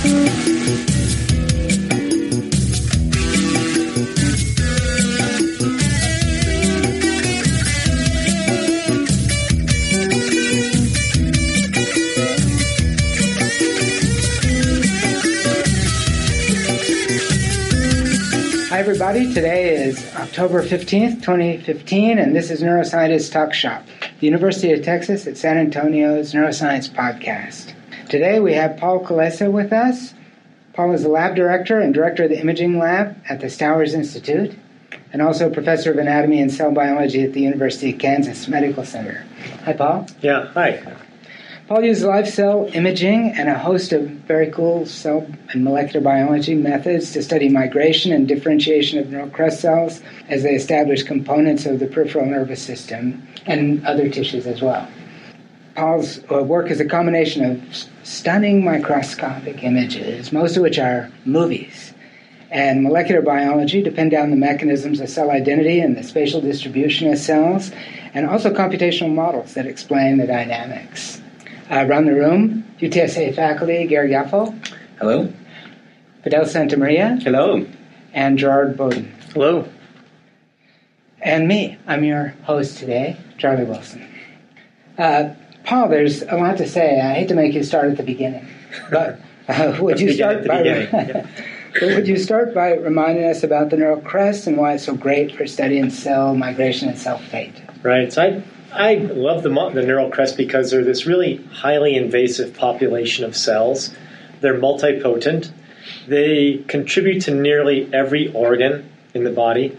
Hi, everybody. Today is October 15th, 2015, and this is Neuroscientist Talk Shop, the University of Texas at San Antonio's Neuroscience Podcast. Today we have Paul Kulesa with us. Paul is the lab director and director of the imaging lab at the Stowers Institute, and also professor of anatomy and cell biology at the University of Kansas Medical Center. Hi, Paul. Yeah, hi. Paul uses live cell imaging and a host of very cool cell and molecular biology methods to study migration and differentiation of neural crest cells as they establish components of the peripheral nervous system and other tissues as well. Paul's uh, work is a combination of stunning microscopic images, most of which are movies, and molecular biology to pin down the mechanisms of cell identity and the spatial distribution of cells, and also computational models that explain the dynamics. Uh, around the room, UTSA faculty Gary Gaufo, Hello. Fidel Santamaria, Hello. and Gerard Bowden. Hello. And me, I'm your host today, Charlie Wilson. Uh, Paul, there's a lot to say. I hate to make you start at the beginning, but uh, would you start by yeah. would you start by reminding us about the neural crest and why it's so great for studying cell migration and cell fate? Right. So I, I love the, the neural crest because they're this really highly invasive population of cells. They're multipotent. They contribute to nearly every organ in the body.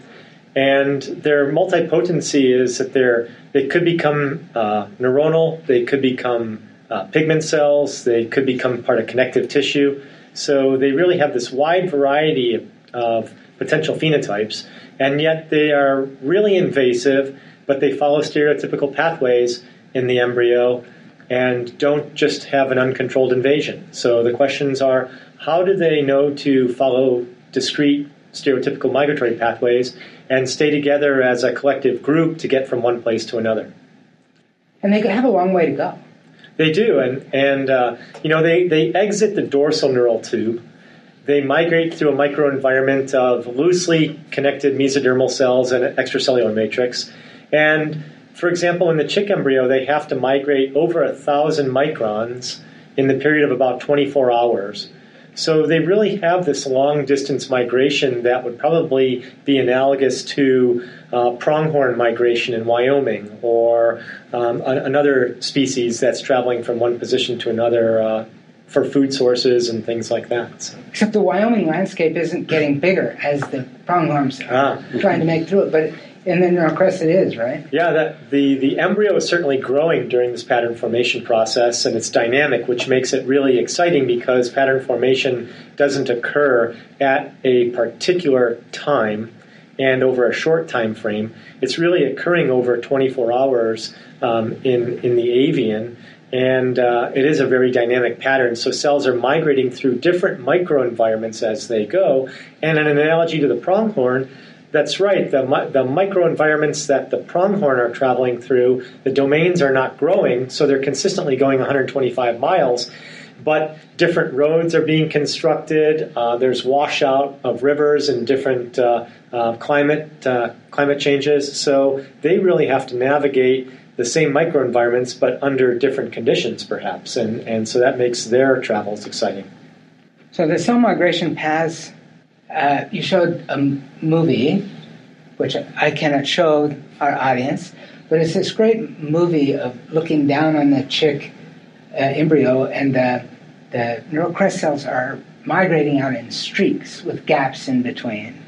And their multipotency is that they're, they could become uh, neuronal, they could become uh, pigment cells, they could become part of connective tissue. So they really have this wide variety of, of potential phenotypes, and yet they are really invasive, but they follow stereotypical pathways in the embryo and don't just have an uncontrolled invasion. So the questions are how do they know to follow discrete stereotypical migratory pathways and stay together as a collective group to get from one place to another? And they have a long way to go. They do, and and uh, you know they they exit the dorsal neural tube. They migrate through a microenvironment of loosely connected mesodermal cells and extracellular matrix. And for example, in the chick embryo, they have to migrate over a thousand microns in the period of about 24 hours. So they really have this long distance migration that would probably be analogous to uh, pronghorn migration in Wyoming or um, a- another species that's traveling from one position to another uh, for food sources and things like that. So, Except the Wyoming landscape isn't getting bigger as the pronghorns are ah. trying to make through it, but in the neural crest it is, right? Yeah, that the, the embryo is certainly growing during this pattern formation process, and it's dynamic, which makes it really exciting because pattern formation doesn't occur at a particular time and over a short time frame. It's really occurring over 24 hours um, in in the avian, and uh, it is a very dynamic pattern. So cells are migrating through different microenvironments as they go. And an analogy to the pronghorn, that's right. The, the microenvironments that the pronghorn are traveling through, the domains are not growing, so they're consistently going 125 miles. But different roads are being constructed. Uh, there's washout of rivers and different uh, uh, climate uh, climate changes. So they really have to navigate the same microenvironments, but under different conditions, perhaps. And and so that makes their travels exciting. So the cell migration paths, uh, you showed a movie, which I cannot show our audience, but it's this great movie of looking down on the chick uh, embryo, and the, the neural crest cells are migrating out in streaks with gaps in between.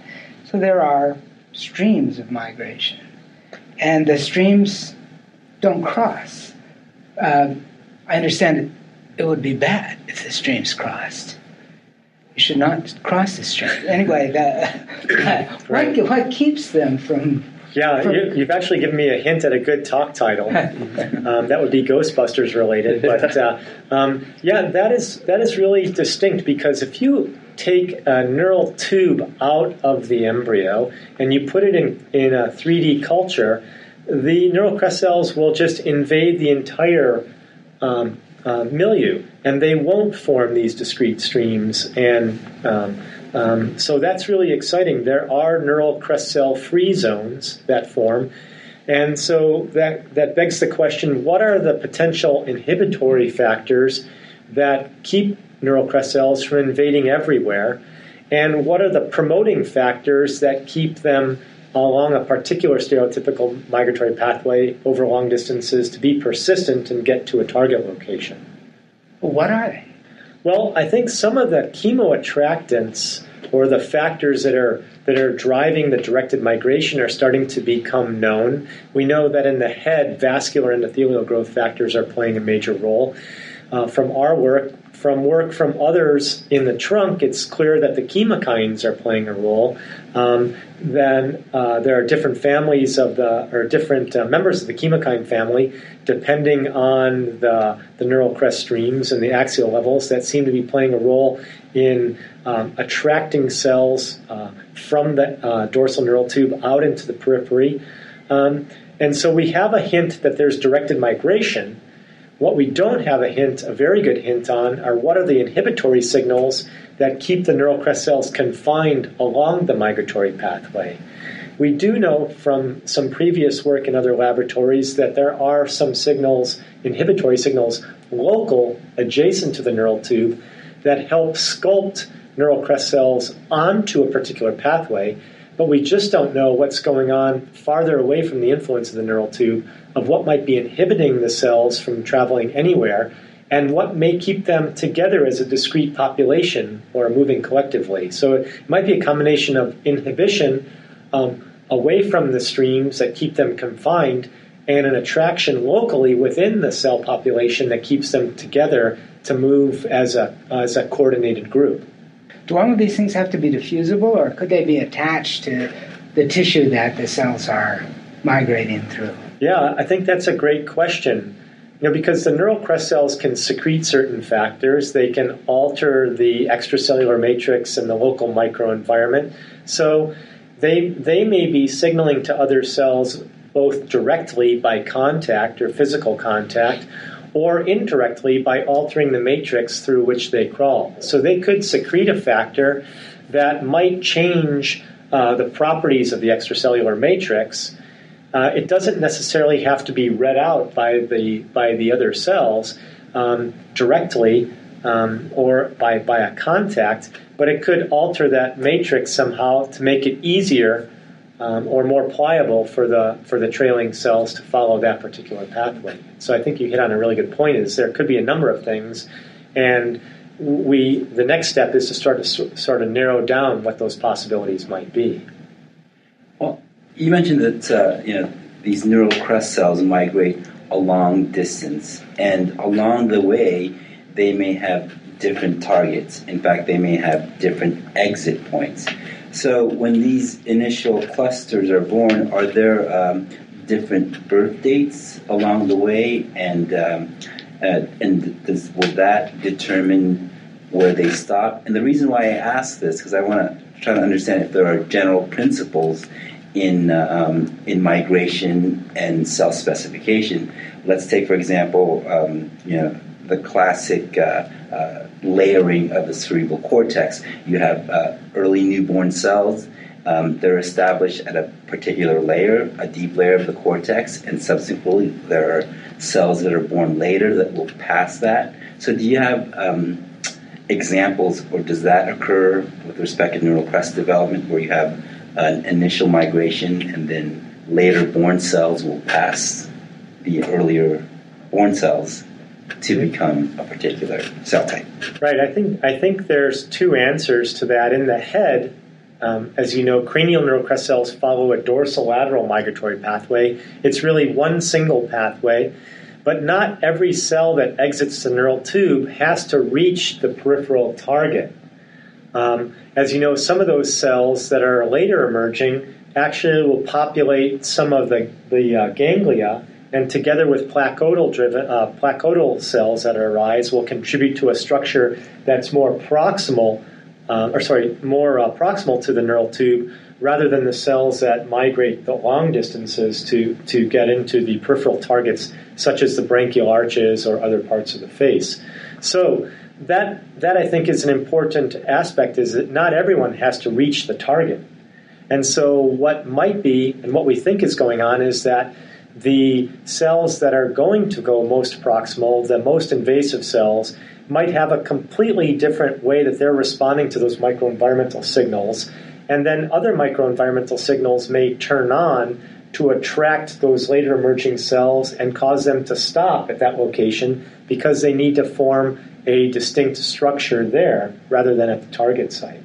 So there are streams of migration, and the streams don't cross. Uh, I understand it, it would be bad if the streams crossed. You should not cross the stream. Anyway, the, what, Right. what keeps them from? Yeah, you, you've actually given me a hint at a good talk title. um, that would be Ghostbusters related, but uh, um, yeah, that is that is really distinct because if you take a neural tube out of the embryo and you put it in in a 3D culture, the neural crest cells will just invade the entire um, uh, milieu, and they won't form these discrete streams. And um, um, so that's really exciting. There are neural crest cell free zones that form. And so that, that begs the question what are the potential inhibitory factors that keep neural crest cells from invading everywhere? And what are the promoting factors that keep them along a particular stereotypical migratory pathway over long distances to be persistent and get to a target location? What are they? Well, I think some of the chemoattractants or the factors that are that are driving the directed migration are starting to become known. We know that in the head, vascular endothelial growth factors are playing a major role. Uh, from our work, from work from others in the trunk, it's clear that the chemokines are playing a role. Um, then uh, there are different families of the, or different uh, members of the chemokine family, depending on the, the neural crest streams and the axial levels, that seem to be playing a role in um, attracting cells uh, from the uh, dorsal neural tube out into the periphery. Um, and so we have a hint that there's directed migration. What we don't have a hint, a very good hint on, are what are the inhibitory signals that keep the neural crest cells confined along the migratory pathway. We do know from some previous work in other laboratories that there are some signals, inhibitory signals, local, adjacent to the neural tube, that help sculpt neural crest cells onto a particular pathway, but we just don't know what's going on farther away from the influence of the neural tube of what might be inhibiting the cells from traveling anywhere and what may keep them together as a discrete population or moving collectively. So it might be a combination of inhibition um, away from the streams that keep them confined and an attraction locally within the cell population that keeps them together to move as a, as a coordinated group. Do all of these things have to be diffusible, or could they be attached to the tissue that the cells are migrating through? Yeah, I think that's a great question. You know, because the neural crest cells can secrete certain factors, they can alter the extracellular matrix and the local microenvironment. So they, they may be signaling to other cells both directly by contact or physical contact, or indirectly by altering the matrix through which they crawl. So they could secrete a factor that might change uh, the properties of the extracellular matrix. Uh, it doesn't necessarily have to be read out by the by the other cells um, directly um, or by by a contact, but it could alter that matrix somehow to make it easier um, or more pliable for the for the trailing cells to follow that particular pathway. So I think you hit on a really good point. Is there could be a number of things, and we the next step is to start to sort of narrow down what those possibilities might be. Well, you mentioned that uh, you know these neural crest cells migrate a long distance, and along the way they may have different targets. In fact, they may have different exit points. So when these initial clusters are born, are there um, different birth dates along the way, and um, uh, and does, will that determine where they stop? And the reason why I ask this because I want to try to understand if there are general principles in uh, um, in migration and cell specification. Let's take, for example, um, you know the classic. Uh, uh layering of the cerebral cortex. You have uh, early newborn cells. Um, they're established at a particular layer, a deep layer of the cortex, and subsequently there are cells that are born later that will pass that. So, do you have um, examples, or does that occur with respect to neural crest development, where you have an initial migration and then later born cells will pass the earlier born cells to become a particular cell type. Right. I think I think there's two answers to that. In the head, um, as you know, cranial neural crest cells follow a dorsolateral migratory pathway. It's really one single pathway, but not every cell that exits the neural tube has to reach the peripheral target. Um, as you know, some of those cells that are later emerging actually will populate some of the, the uh, ganglia and together with placodal driven uh, cells that arise will contribute to a structure that's more proximal uh, or sorry more uh, proximal to the neural tube rather than the cells that migrate the long distances to, to get into the peripheral targets, such as the branchial arches or other parts of the face. So, that, that I think is an important aspect is that not everyone has to reach the target. And so, what might be, and what we think is going on, is that the cells that are going to go most proximal, the most invasive cells, might have a completely different way that they're responding to those microenvironmental signals. And then other microenvironmental signals may turn on to attract those later emerging cells and cause them to stop at that location because they need to form a distinct structure there rather than at the target site.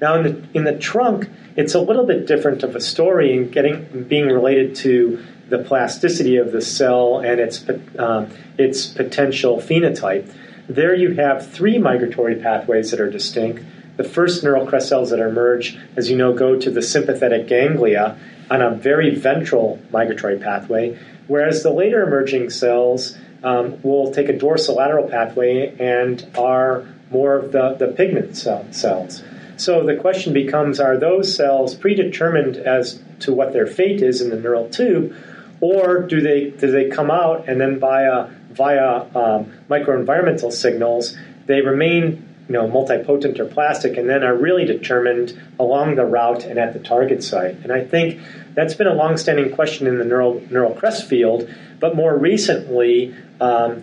Now, in the, in the trunk, it's a little bit different of a story in getting being related to the plasticity of the cell and its um, its potential phenotype. There, you have three migratory pathways that are distinct. The first neural crest cells that emerge, as you know, go to the sympathetic ganglia on a very ventral migratory pathway, whereas the later emerging cells um, will take a dorsolateral pathway and are more of the, the pigment cell, cells. So the question becomes are those cells predetermined as to what their fate is in the neural tube, or do they, do they come out and then via, via um, microenvironmental signals, they remain you know, multipotent or plastic and then are really determined along the route and at the target site? And I think that's been a long-standing question in the neural, neural crest field, but more recently, um,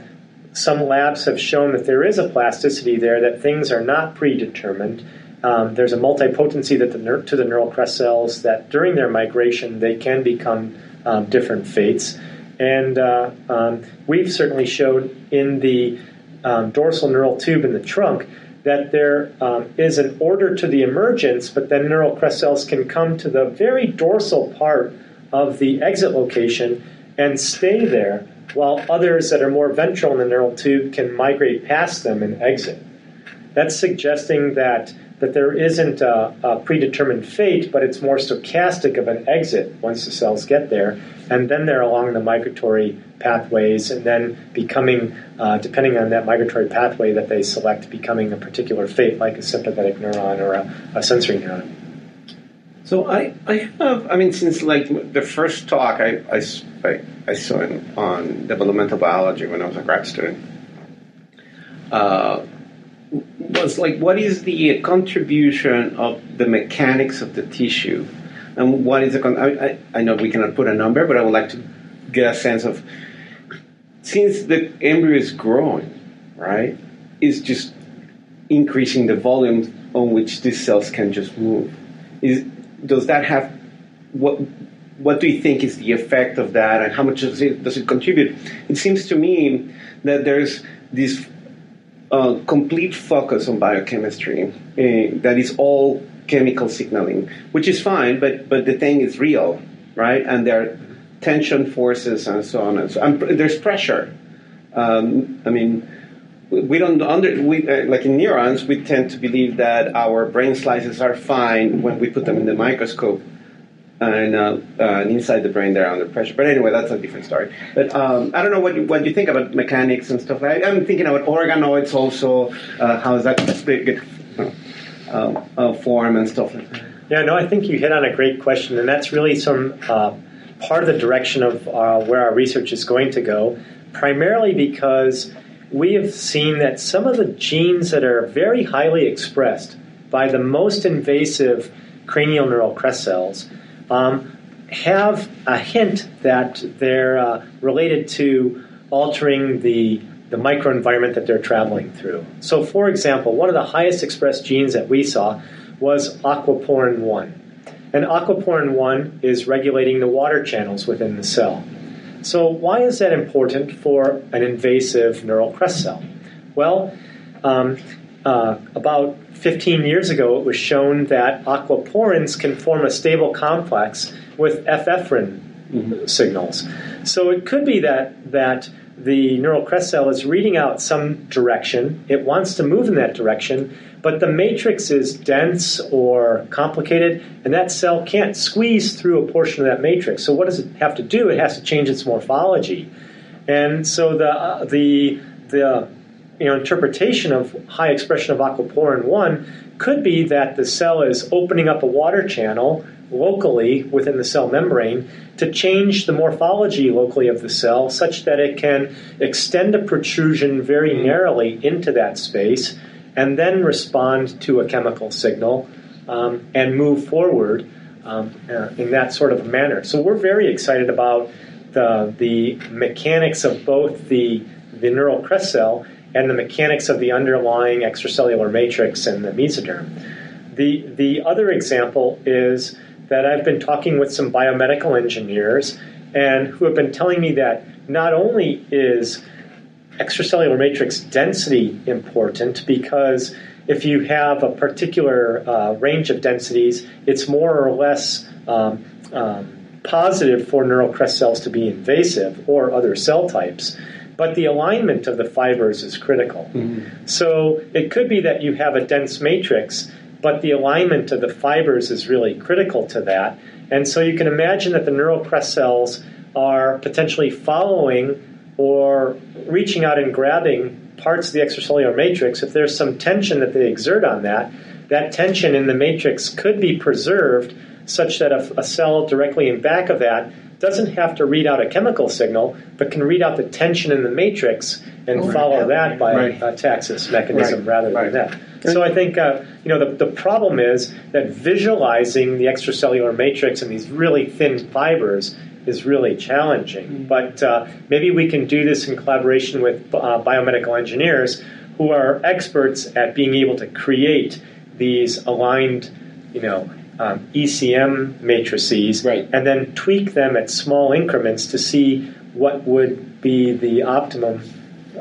some labs have shown that there is a plasticity there, that things are not predetermined. Um, there's a multipotency that the to the neural crest cells that during their migration they can become um, different fates. And uh, um, we've certainly showed in the um, dorsal neural tube in the trunk that there um, is an order to the emergence, but then neural crest cells can come to the very dorsal part of the exit location and stay there, while others that are more ventral in the neural tube can migrate past them and exit. That's suggesting that that there isn't a, a, predetermined fate, but it's more stochastic of an exit once the cells get there, and then they're along the migratory pathways, and then becoming, uh, depending on that migratory pathway that they select, becoming a particular fate, like a sympathetic neuron or a, a sensory neuron. So I, I have, I mean, since like the first talk I, I, I, I saw on developmental biology when I was a grad student. Uh, was like, what is the uh, contribution of the mechanics of the tissue, and what is the? Con- I, I know we cannot put a number, but I would like to get a sense of since the embryo is growing, right? Is just increasing the volume on which these cells can just move. Is does that have what? What do you think is the effect of that, and how much does it does it contribute? It seems to me that there's this uh, complete focus on biochemistry uh, that is all chemical signaling, which is fine, but but the thing is real, right? And there are tension forces and so on and so. And there's pressure. Um, I mean, we don't under we uh, like in neurons. We tend to believe that our brain slices are fine when we put them in the microscope and, uh, uh, inside the brain they're under pressure. But anyway, that's a different story. But um, I don't know what you, what you think about mechanics and stuff. I, I'm thinking about organoids also. Uh, how does that get uh, uh, form and stuff like that? Yeah, no, I think you hit on a great question, and that's really some uh, part of the direction of where our research is going to go. Primarily because we have seen that some of the genes that are very highly expressed by the most invasive cranial neural crest cells um, have a hint that they're uh, related to altering the, the microenvironment that they're traveling through. So, for example, one of the highest expressed genes that we saw was aquaporin 1. And aquaporin 1 is regulating the water channels within the cell. So, why is that important for an invasive neural crest cell? Well, um, uh, about 15 years ago, it was shown that aquaporins can form a stable complex with epinephrine mm-hmm. signals. So it could be that that the neural crest cell is reading out some direction. It wants to move in that direction, but the matrix is dense or complicated, and that cell can't squeeze through a portion of that matrix. So what does it have to do? It has to change its morphology, and so the uh, the the you know, interpretation of high expression of aquaporin 1 could be that the cell is opening up a water channel locally within the cell membrane to change the morphology locally of the cell such that it can extend a protrusion very mm. narrowly into that space and then respond to a chemical signal um, and move forward um, uh, in that sort of manner. So we're very excited about the, the mechanics of both the, the neural crest cell and the mechanics of the underlying extracellular matrix and the mesoderm. The, the other example is that I've been talking with some biomedical engineers and who have been telling me that not only is extracellular matrix density important because if you have a particular uh, range of densities, it's more or less um, um, positive for neural crest cells to be invasive or other cell types. But the alignment of the fibers is critical. Mm-hmm. So it could be that you have a dense matrix but the alignment of the fibers is really critical to that. And so you can imagine that the neural crest cells are potentially following or reaching out and grabbing parts of the extracellular matrix. If there's some tension that they exert on that, that tension in the matrix could be preserved such that a, a cell directly in back of that doesn't have to read out a chemical signal, but can read out the tension in the matrix and oh, follow that by right. a taxis mechanism right. rather than that. So I think uh, you know the, the problem is that visualizing the extracellular matrix and these really thin fibers is really challenging. Mm-hmm. But uh, maybe we can do this in collaboration with uh, biomedical engineers who are experts at being able to create these aligned, you know, um, ECM matrices, right. and then tweak them at small increments to see what would be the optimum.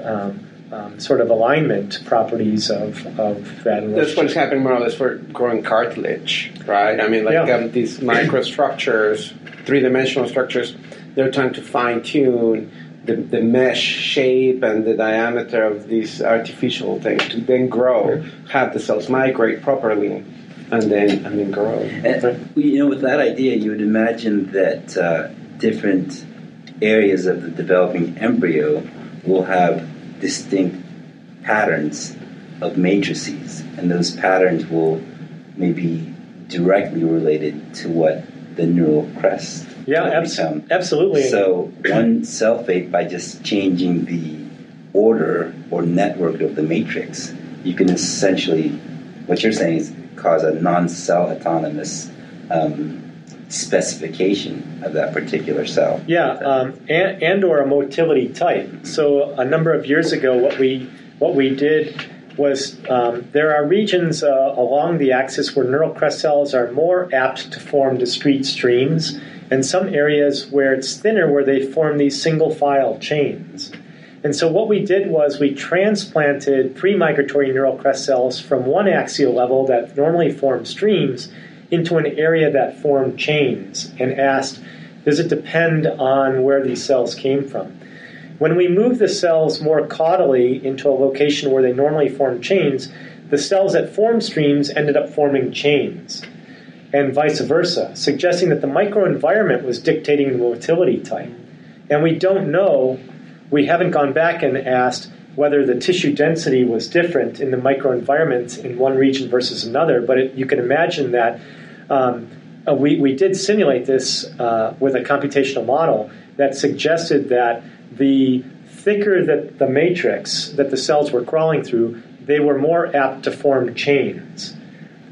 Um, um, sort of alignment properties of, of that. That's what's happening more or less for growing cartilage, right? I mean, like yeah. um, these microstructures, three dimensional structures, they're trying to fine tune the, the mesh shape and the diameter of these artificial things to then grow, have the cells migrate properly. And then, and then grow. And, you know, with that idea, you would imagine that uh, different areas of the developing embryo will have distinct patterns of matrices, and those patterns will maybe directly related to what the neural crest yeah, abs- absolutely. So one cell fate by just changing the order or network of the matrix, you can essentially, what you're saying is cause a non-cell autonomous um, specification of that particular cell. Yeah, um, and, and or a motility type. So a number of years ago, what we what we did was um, there are regions uh, along the axis where neural crest cells are more apt to form discrete streams, and some areas where it's thinner where they form these single file chains. And so what we did was we transplanted pre-migratory neural crest cells from one axial level that normally form streams into an area that formed chains and asked, does it depend on where these cells came from? When we move the cells more caudally into a location where they normally form chains, the cells that form streams ended up forming chains, and vice versa, suggesting that the microenvironment was dictating the motility type. And we don't know, we haven't gone back and asked whether the tissue density was different in the microenvironment in one region versus another, but it, you can imagine that um, uh, we, we did simulate this uh, with a computational model that suggested that the thicker that the matrix that the cells were crawling through, they were more apt to form chains,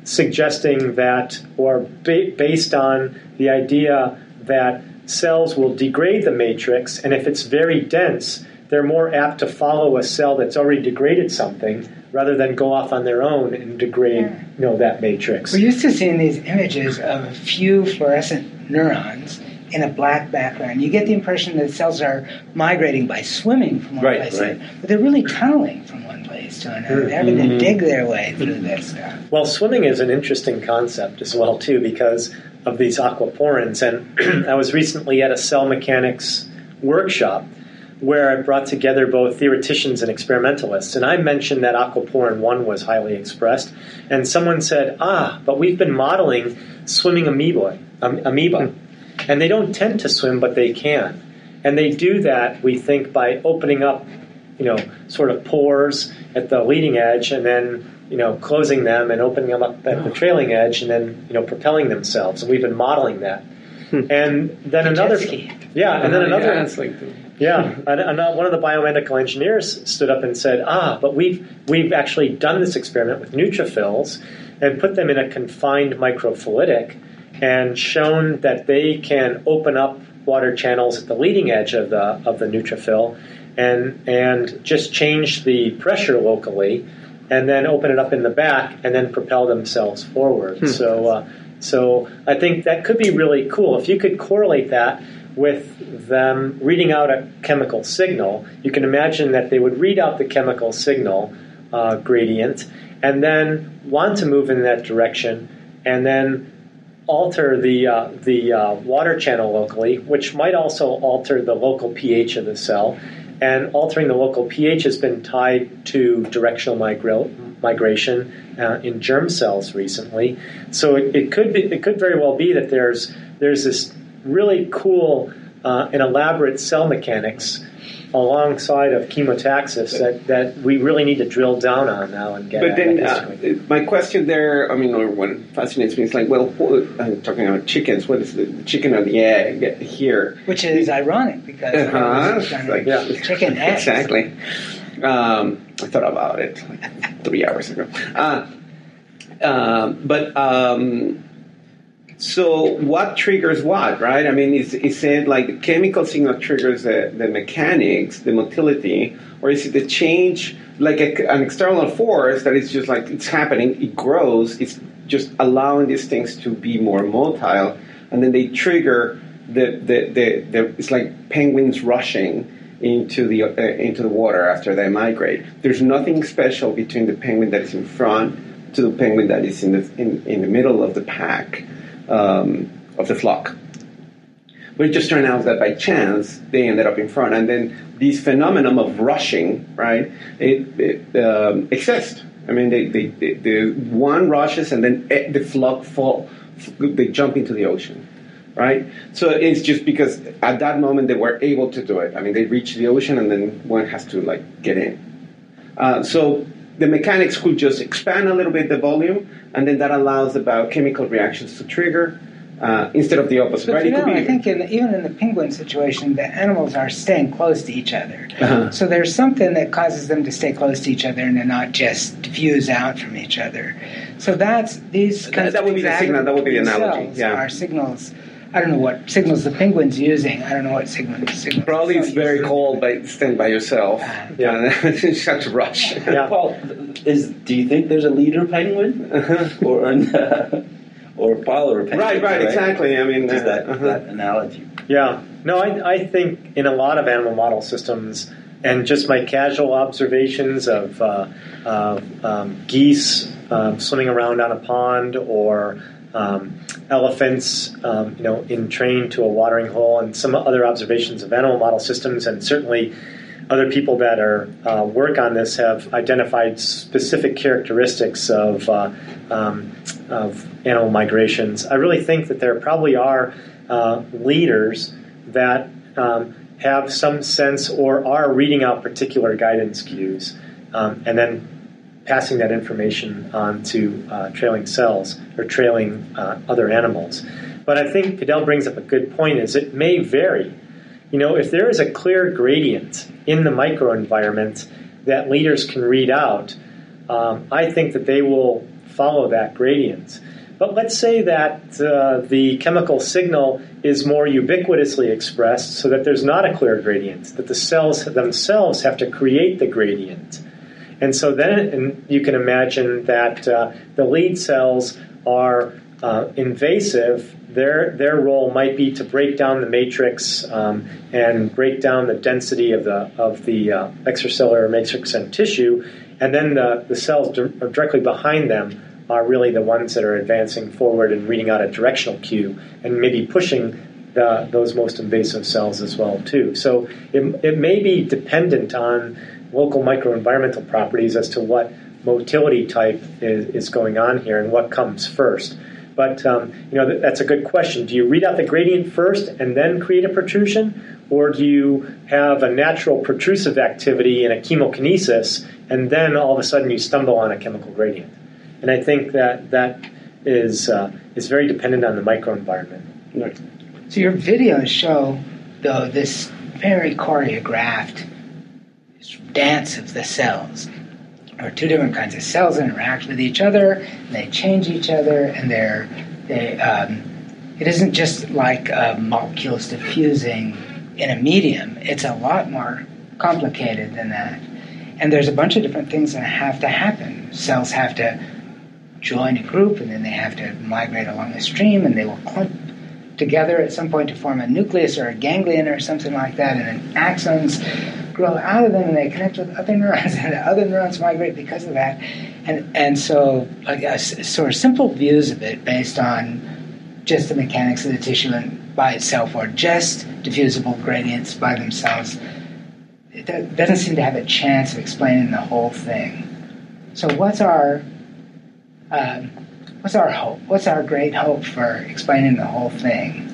suggesting that, or ba- based on the idea that cells will degrade the matrix, and if it's very dense, they're more apt to follow a cell that's already degraded something rather than go off on their own and degrade yeah. you know that matrix. We're used to seeing these images of a few fluorescent neurons in a black background. You get the impression that cells are migrating by swimming from one right, place right. but they're really tunneling from one place to another. They're having mm-hmm. to dig their way through this stuff. Well, swimming is an interesting concept as well too because of these aquaporins. And I was recently at a cell mechanics workshop where I brought together both theoreticians and experimentalists. And I mentioned that aquaporin 1 was highly expressed. And someone said, ah, but we've been modeling swimming amoeba, amoeba. And they don't tend to swim, but they can. And they do that, we think, by opening up you know, sort of pores at the leading edge, and then you know, closing them and opening them up at the trailing edge, and then you know, propelling themselves. And we've been modeling that. And then The another, yeah, and then Uh, another, yeah, it's like the- yeah, and, and uh, one of the biomedical engineers stood up and said, "Ah, but we've we've actually done this experiment with neutrophils and put them in a confined microfluidic and shown that they can open up water channels at the leading edge of the of the neutrophil and and just change the pressure locally and then open it up in the back and then propel themselves forward. So uh, so I think that could be really cool if you could correlate that with them reading out a chemical signal. You can imagine that they would read out the chemical signal uh, gradient and then want to move in that direction and then alter the uh, the uh, water channel locally, which might also alter the local pH of the cell. And altering the local pH has been tied to directional migra- migration uh, in germ cells recently. So it, it could be it could very well be that there's there's this really cool uh, and elaborate cell mechanics alongside of chemotaxis that, that we really need to drill down on now and get But at then, that uh, my question there, I mean, or what fascinates me is like, well, what, I'm talking about chickens. What is the chicken or the egg here? Which is ironic because Uh-huh. Like, Yeah. chicken eggs. Exactly. Um, I thought about it like three hours ago. Uh, um, but um, so, what triggers what, right? I mean, is, is it like the chemical signal triggers the, the mechanics, the motility, or is it the change, like a, an external force that is just like it's happening, it grows, it's just allowing these things to be more motile, and then they trigger the, the, the, the it's like penguins rushing into the uh, into the water after they migrate. There's nothing special between the penguin that is in front to the penguin that is in the in, in the middle of the pack um, of the flock. But it just turned out that by chance they ended up in front, and then this phenomenon of rushing, right, it, it um, exists. I mean, they, they, they, the one rushes, and then the flock fall, they jump into the ocean right? So it's just because at that moment they were able to do it. I mean, they reach the ocean and then one has to like get in. Uh, so the mechanics could just expand a little bit the volume, and then that allows the biochemical reactions to trigger uh, instead of the opposite. But right? you know, be I think in, even in the penguin situation, the animals are staying close to each other. Uh-huh. So there's something that causes them to stay close to each other and to not just diffuse out from each other. So that's these That- kinds that of would be the signal, that would be the analogy, yeah. Are signals. I don't know what signals the penguin's using. I don't know what signal. signals Probably it's very uses. cold, but stand by yourself. Ah. Yeah. you just have to rush. Yeah. Paul, is do you think there's a leader penguin or an, or a follower penguin? right, right, exactly. I mean, Just that, uh-huh. that analogy. Yeah. No, I, I think in a lot of animal model systems, and just my casual observations of uh, uh, um, geese um, swimming around on a pond or um, elephants, um, you know, in train to a watering hole, and some other observations of animal model systems, and certainly other people that are uh, work on this have identified specific characteristics of uh, um, of animal migrations. I really think that there probably are uh, leaders that um, have some sense or are reading out particular guidance cues, um, and then passing that information on to uh, trailing cells or trailing uh, other animals. But I think Fidel brings up a good point: is it may vary. You know, if there is a clear gradient in the microenvironment that leaders can read out, um, I think that they will follow that gradient. But let's say that uh, the chemical signal is more ubiquitously expressed so that there's not a clear gradient, that the cells themselves have to create the gradient. And so then and you can imagine that uh, the lead cells are uh, invasive. Their, their role might be to break down the matrix um, and break down the density of the, of the uh, extracellular matrix and tissue. And then the, the cells di- directly behind them are really the ones that are advancing forward and reading out a directional cue and maybe pushing the, those most invasive cells as well too. So it, it may be dependent on local microenvironmental properties as to what motility type is, is going on here and what comes first. But um, you know that's a good question. Do you read out the gradient first and then create a protrusion, or do you have a natural protrusive activity in a chemokinesis, and then all of a sudden you stumble on a chemical gradient? And I think that that is uh, is very dependent on the microenvironment. Right. So your videos show, though, this very choreographed dance of the cells or two different kinds of cells interact with each other, and they change each other, and they're they. Um, it isn't just like uh, molecules diffusing in a medium. It's a lot more complicated than that. And there's a bunch of different things that have to happen. Cells have to join a group, and then they have to migrate along a stream, and they will clump together at some point to form a nucleus or a ganglion or something like that, and then axons grow out of them and they connect with other neurons, and the other neurons migrate because of that. And, and so, like, sort of simple views of it based on just the mechanics of the tissue and by itself, or just diffusible gradients by themselves, it doesn't seem to have a chance of explaining the whole thing. So, what's our um, what's our hope? What's our great hope for explaining the whole thing?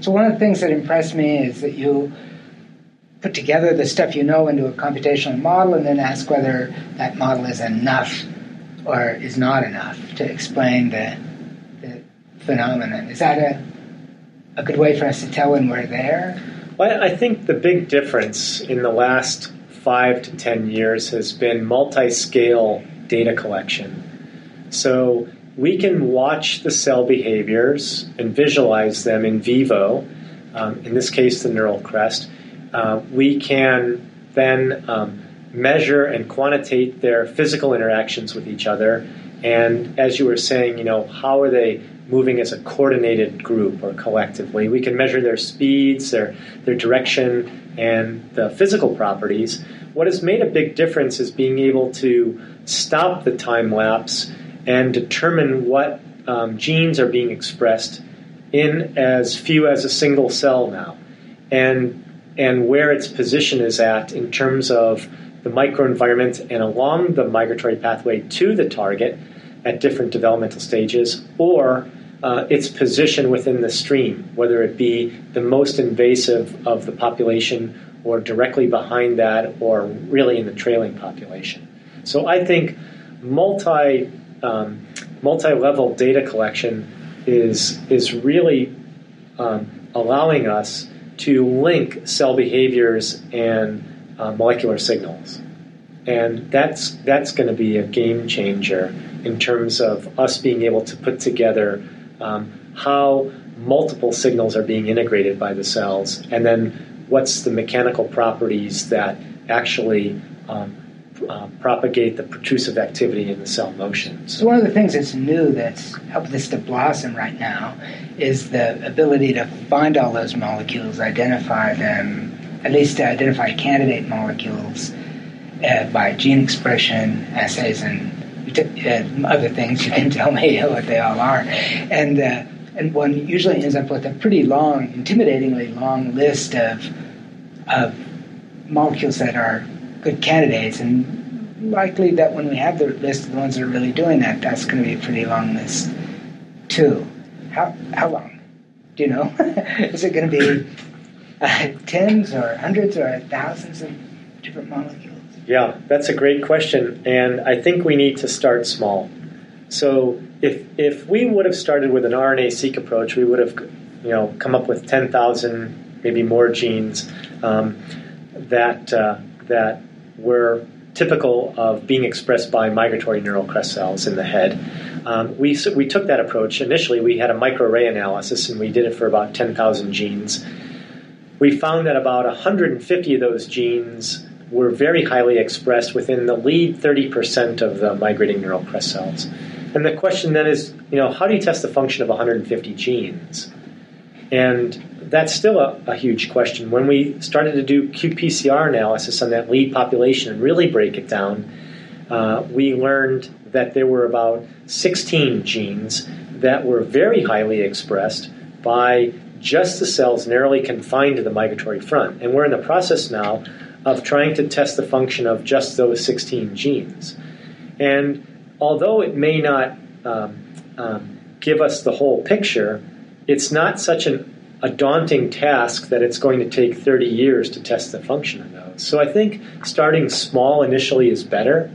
So, one of the things that impressed me is that you put together the stuff you know into a computational model and then ask whether that model is enough or is not enough to explain the, the phenomenon. Is that a, a good way for us to tell when we're there? Well, I think the big difference in the last five to ten years has been multi scale data collection. So we can watch the cell behaviors and visualize them in vivo, um, in this case, the neural crest uh, we can then um, measure and quantitate their physical interactions with each other. And as you were saying, you know, how are they moving as a coordinated group or collectively? We can measure their speeds, their their direction, and the physical properties. What has made a big difference is being able to stop the time lapse and determine what um, genes are being expressed in as few as a single cell now. And and where its position is at in terms of the microenvironment and along the migratory pathway to the target at different developmental stages, or uh, its position within the stream, whether it be the most invasive of the population or directly behind that or really in the trailing population. So I think multi um, multi-level data collection is is really um, allowing us to link cell behaviors and uh, molecular signals. And that's, that's going to be a game changer in terms of us being able to put together um, how multiple signals are being integrated by the cells, and then what's the mechanical properties that actually um, uh, propagate the protrusive activity in the cell motions. So one of the things that's new that's helped this to blossom right now is the ability to find all those molecules, identify them, at least to identify candidate molecules uh, by gene expression assays and uh, other things. You can tell me what they all are, and uh, and one usually ends up with a pretty long, intimidatingly long list of of molecules that are good candidates, and likely that when we have the list of the ones that are really doing that, that's going to be a pretty long list too. How how long? Do you know? Is it going to be uh, tens or hundreds or thousands of different molecules? Yeah, that's a great question, and I think we need to start small. So if if we would have started with an RNA-seq approach, we would have you know come up with ten thousand, maybe more genes um, that uh, that were typical of being expressed by migratory neural crest cells in the head. Um, we, we took that approach. Initially, we had a microarray analysis, and we did it for about 10,000 genes. We found that about 150 of those genes were very highly expressed within the lead 30% of the migrating neural crest cells. And the question then is, you know, how do you test the function of 150 genes? And that's still a, a, huge question. When we started to do qPCR analysis on that lead population and really break it down, uh, we learned that there were about 16 genes that were very highly expressed by just the cells narrowly confined to the migratory front. And we're in the process now of trying to test the function of just those 16 genes. And although it may not um, um, give us the whole picture, it's not such an, a daunting task that it's going to take 30 years to test the function of those. So I think starting small initially is better.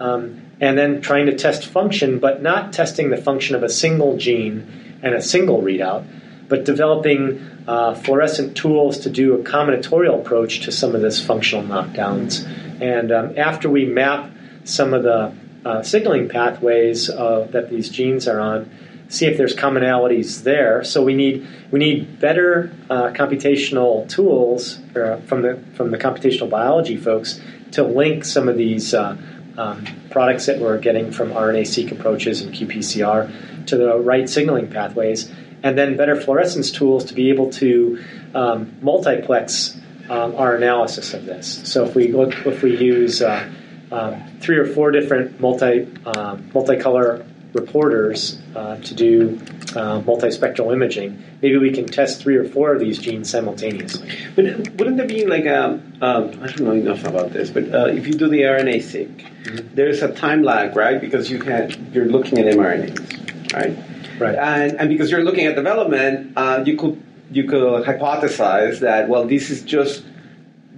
Um, and then trying to test function, but not testing the function of a single gene and a single readout, but developing uh, fluorescent tools to do a combinatorial approach to some of this functional knockdowns. And um, after we map some of the uh, signaling pathways uh, that these genes are on, see if there's commonalities there. So we need we need better uh, computational tools uh, from the from the computational biology folks to link some of these uh, um, products that we're getting from RNA-seq approaches and qPCR to the right signaling pathways, and then better fluorescence tools to be able to um, multiplex um, our analysis of this. So if we look, if we use uh, um, three or four different multi um, multicolor reporters uh, to do uh, multispectral imaging, maybe we can test three or four of these genes simultaneously. But wouldn't there be like a, um, I don't know enough about this, but uh, if you do the RNA-seq, mm-hmm. there's a time lag, right? Because you had you're looking at mRNAs, right? Right. And, and because you're looking at development, uh, you could you could hypothesize that well, this is just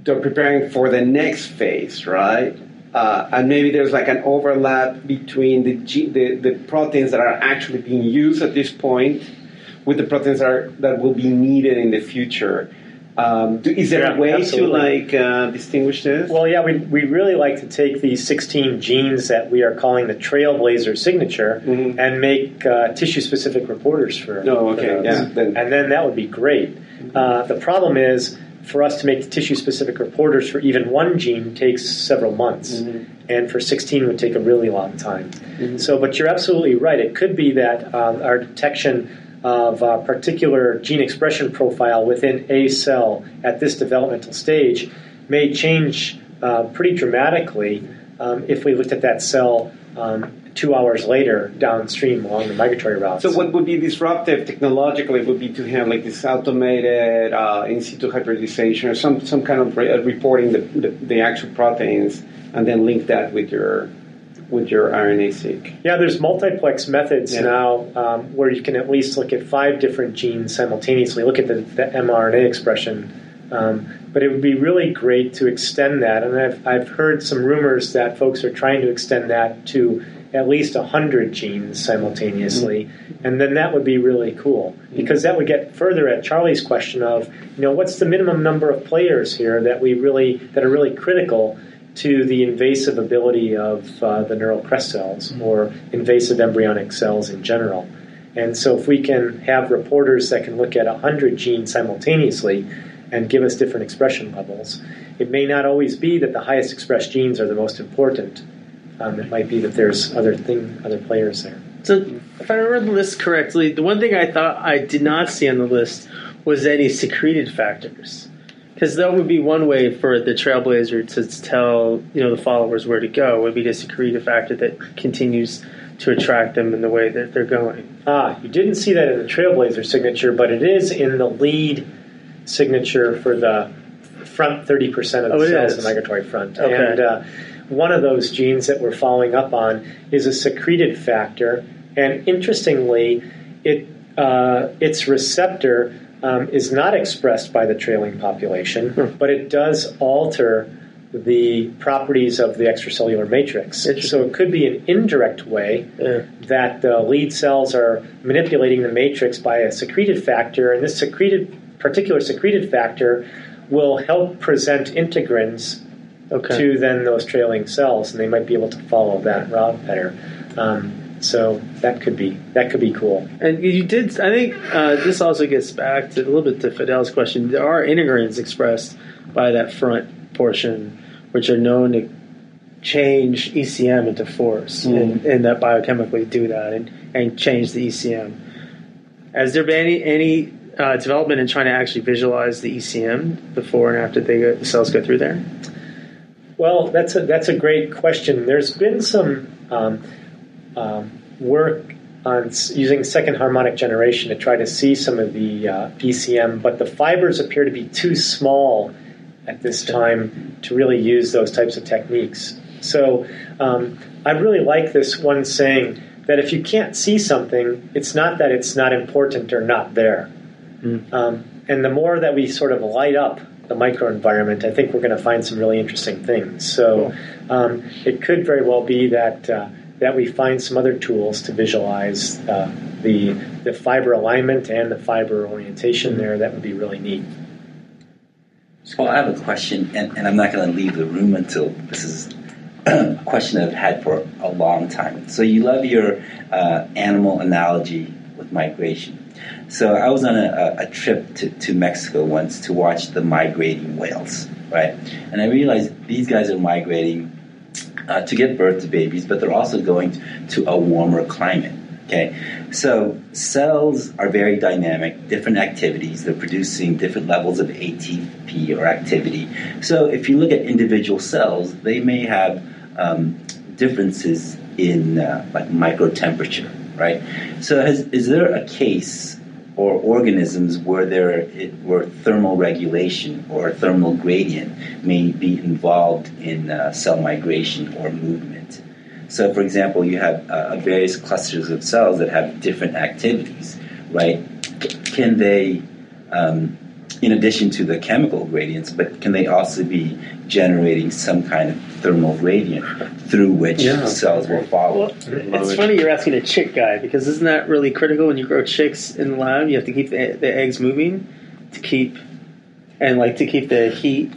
they're preparing for the next phase, right? Uh, and maybe there's like an overlap between the, G, the, the proteins that are actually being used at this point with the proteins that, are, that will be needed in the future. Um, do, is there yeah, a way absolutely. to like uh, distinguish this? Well, yeah, we we really like to take these 16 genes that we are calling the Trailblazer signature mm-hmm. and make uh, tissue-specific reporters for. Oh, okay, for yeah. Then. And then that would be great. Mm-hmm. Uh, the problem is for us to make tissue specific reporters for even one gene takes several months. Mm-hmm. And for 16 would take a really long time. Mm-hmm. So, but you're absolutely right. It could be that um, our detection of a particular gene expression profile within a cell at this developmental stage may change uh, pretty dramatically um, if we looked at that cell um, two hours later downstream along the migratory route. So, what would be disruptive technologically would be to have like this automated uh, in situ hybridization or some, some kind of re- uh, reporting the, the, the, actual proteins and then link that with your with your RNA-seq. Yeah, there's multiplex methods yeah. now um, where you can at least look at five different genes simultaneously, look at the, the mRNA expression. Um, but it would be really great to extend that, and I've, I've heard some rumors that folks are trying to extend that to at least 100 genes simultaneously mm-hmm. and then that would be really cool because that would get further at charlie's question of you know what's the minimum number of players here that we really that are really critical to the invasive ability of uh, the neural crest cells mm-hmm. or invasive embryonic cells in general and so if we can have reporters that can look at 100 genes simultaneously and give us different expression levels it may not always be that the highest expressed genes are the most important um, it might be that there's other thing, other players there. So, if I remember the list correctly, the one thing I thought I did not see on the list was any secreted factors, because that would be one way for the Trailblazer to tell you know the followers where to go. Would be to secrete a factor that continues to attract them in the way that they're going. Ah, you didn't see that in the Trailblazer signature, but it is in the lead signature for the front 30% of the oh, cells in the migratory front. Okay. And uh, one of those genes that we're following up on is a secreted factor, and interestingly, it uh, its receptor um, is not expressed by the trailing population, hmm. but it does alter the properties of the extracellular matrix. So it could be an indirect way yeah. that the lead cells are manipulating the matrix by a secreted factor, and this secreted particular secreted factor will help present integrins okay. to then those trailing cells, and they might be able to follow that route better. Um, so that could be that could be cool. And you did. I think uh, this also gets back to a little bit to Fidel's question. There are integrins expressed by that front portion, which are known to change ECM into force, mm. and, and, that biochemically do that and, and change the ECM. Has there been any any uh, development in trying to actually visualize the ECM before and after they go, the cells go through there? Well, that's a that's a great question. There's been some um, um, work on using second harmonic generation to try to see some of the uh, ECM, but the fibers appear to be too small at this time to really use those types of techniques. So um, I really like this one saying that if you can't see something, it's not that it's not important or not there. Mm. Um, and the more that we sort of light up the microenvironment, I think we're going to find some really interesting things. So um, it could very well be that uh, that we find some other tools to visualize uh, the the fiber alignment and the fiber orientation there. That would be really neat. So I have a question, and, and I'm not going to leave the room until this is a question I've had for a long time. So you love your uh, animal analogy with migration. So I was on a, a trip to, to Mexico once to watch the migrating whales, right? And I realized these guys are migrating uh, to get birth to babies, but they're also going to a warmer climate. Okay, so cells are very dynamic, different activities. They're producing different levels of ATP or activity. So if you look at individual cells, they may have um, differences in uh, like micro temperature, right? So has, is there a case or organisms where there where thermal regulation or thermal gradient may be involved in uh, cell migration or movement? So, for example, you have uh, various clusters of cells that have different activities, right? Can they, um, in addition to the chemical gradients, but can they also be generating some kind of thermal gradient through which Yeah. cells will follow? Well, it's funny you're asking a chick guy because isn't that really critical when you grow chicks in the lab? You have to keep the, the eggs moving to keep and like to keep the heat.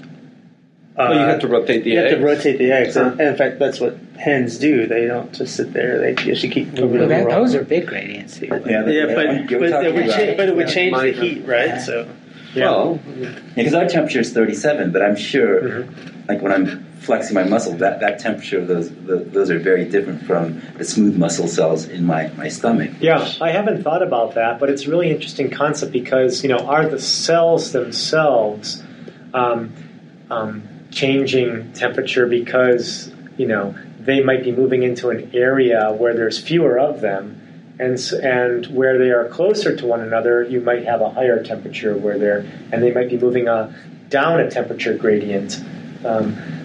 Uh, Well, you have to rotate the you have to eggs. rotate the eggs, Huh. and, and in fact, that's what hens do. They don't just sit there; they actually keep moving. Well, them that, around. those are big gradients. Yeah, yeah, but, you're but, it would cha- but it would change the Mine- heat, right? Yeah. So Well, Because our temperature is 37, but I'm sure, Mhm. like when I'm flexing my muscle, that, that temperature of those the, those are very different from the smooth muscle cells in my, my stomach. Yeah, I haven't thought about that, but it's a really interesting concept because you know, are the cells themselves um, um, changing temperature because you know they might be moving into an area where there's fewer of them, and and where they are closer to one another, you might have a higher temperature where they're and they might be moving a down a temperature gradient. Um,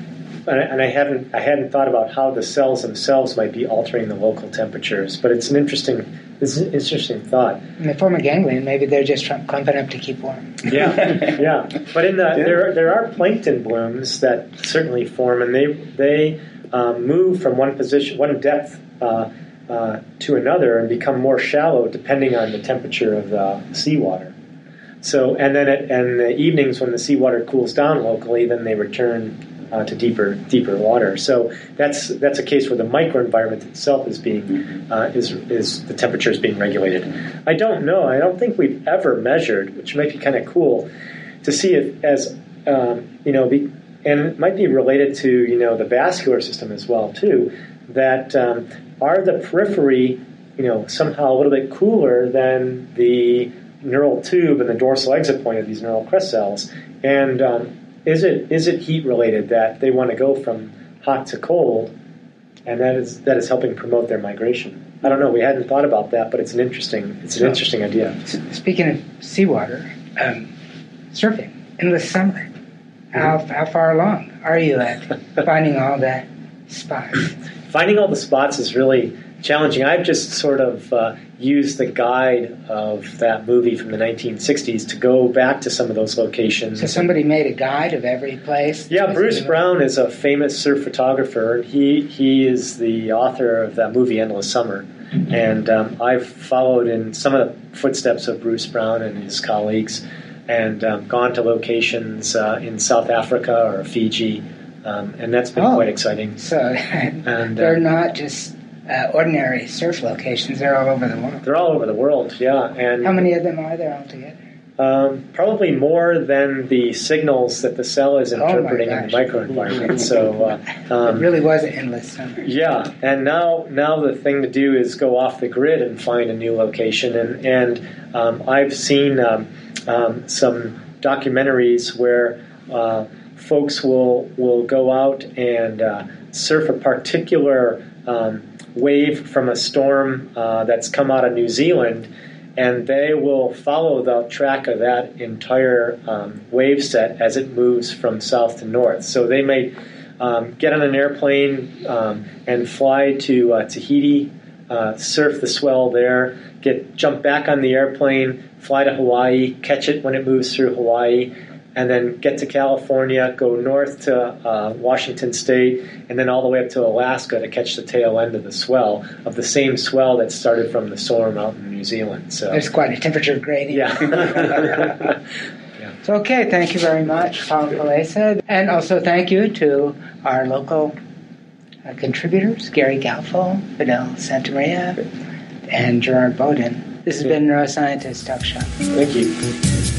and I- and I hadn't I hadn't thought about how the cells themselves might be altering the local temperatures, but it's an interesting it's an interesting thought. In the form a ganglion, maybe they're just tr- clumping up to keep warm. Yeah, yeah. But in the Yeah. there there are plankton blooms that certainly form, and they they um, move from one position one depth. Uh, uh, to another and become more shallow depending on the temperature of the seawater. So, and then at, and the evenings when the seawater cools down locally, then they return uh, to deeper deeper water. So that's that's a case where the microenvironment itself is being uh, is is the temperature is being regulated. I don't know. I don't think we've ever measured, which might be kind of cool, to see if as um, you know, be, and it might be related to you know the vascular system as well too. That um, are the periphery, you know, somehow a little bit cooler than the neural tube and the dorsal exit point of these neural crest cells, and um, is it is it heat related that they want to go from hot to cold, and that is that is helping promote their migration. I don't know. We hadn't thought about that, but it's an interesting it's an interesting idea. Speaking of seawater, um, surfing, endless summer. How, how far along are you at finding all the spots? Finding all the spots is really challenging. I've just sort of uh, used the guide of that movie from the 1960s to go back to some of those locations. So somebody made a guide of every place. Yeah, Bruce Brown is a famous surf photographer. He he is the author of that movie Endless Summer, and um, I've followed in some of the footsteps of Bruce Brown and his colleagues, and um, gone to locations uh, in South Africa or Fiji, um, and that's been Oh. quite exciting. So And they're uh, not just uh, ordinary surf locations; they're all over the world. they're all over the world. Yeah, and How many of them are there altogether? Um, probably more than the signals that the cell is Oh interpreting in the microenvironment. So, uh, um, it really was an endless summer. yeah, and now now the thing to do is go off the grid and find a new location. And and um, I've seen um, um, some documentaries where uh, folks will will go out and uh, surf a particular um, wave from a storm uh, that's come out of New Zealand. And they will follow the track of that entire um, wave set as it moves from south to north. So they may um, get on an airplane um, and fly to uh, Tahiti uh, surf the swell there, get jump back on the airplane, fly to Hawaii, catch it when it moves through Hawaii, and then get to California, go north to uh, Washington State, and then all the way up to Alaska to catch the tail end of the swell of the same swell that started from the storm out in New Zealand. So There's quite a temperature gradient. yeah. So, okay, thank you very much, Paul Kulesa. And also thank you to our local uh, contributors, Gary Gaufo, Fidel Santamaria, and Gerard Bowden. This has been Neuroscientist Talk Shop. Thank you.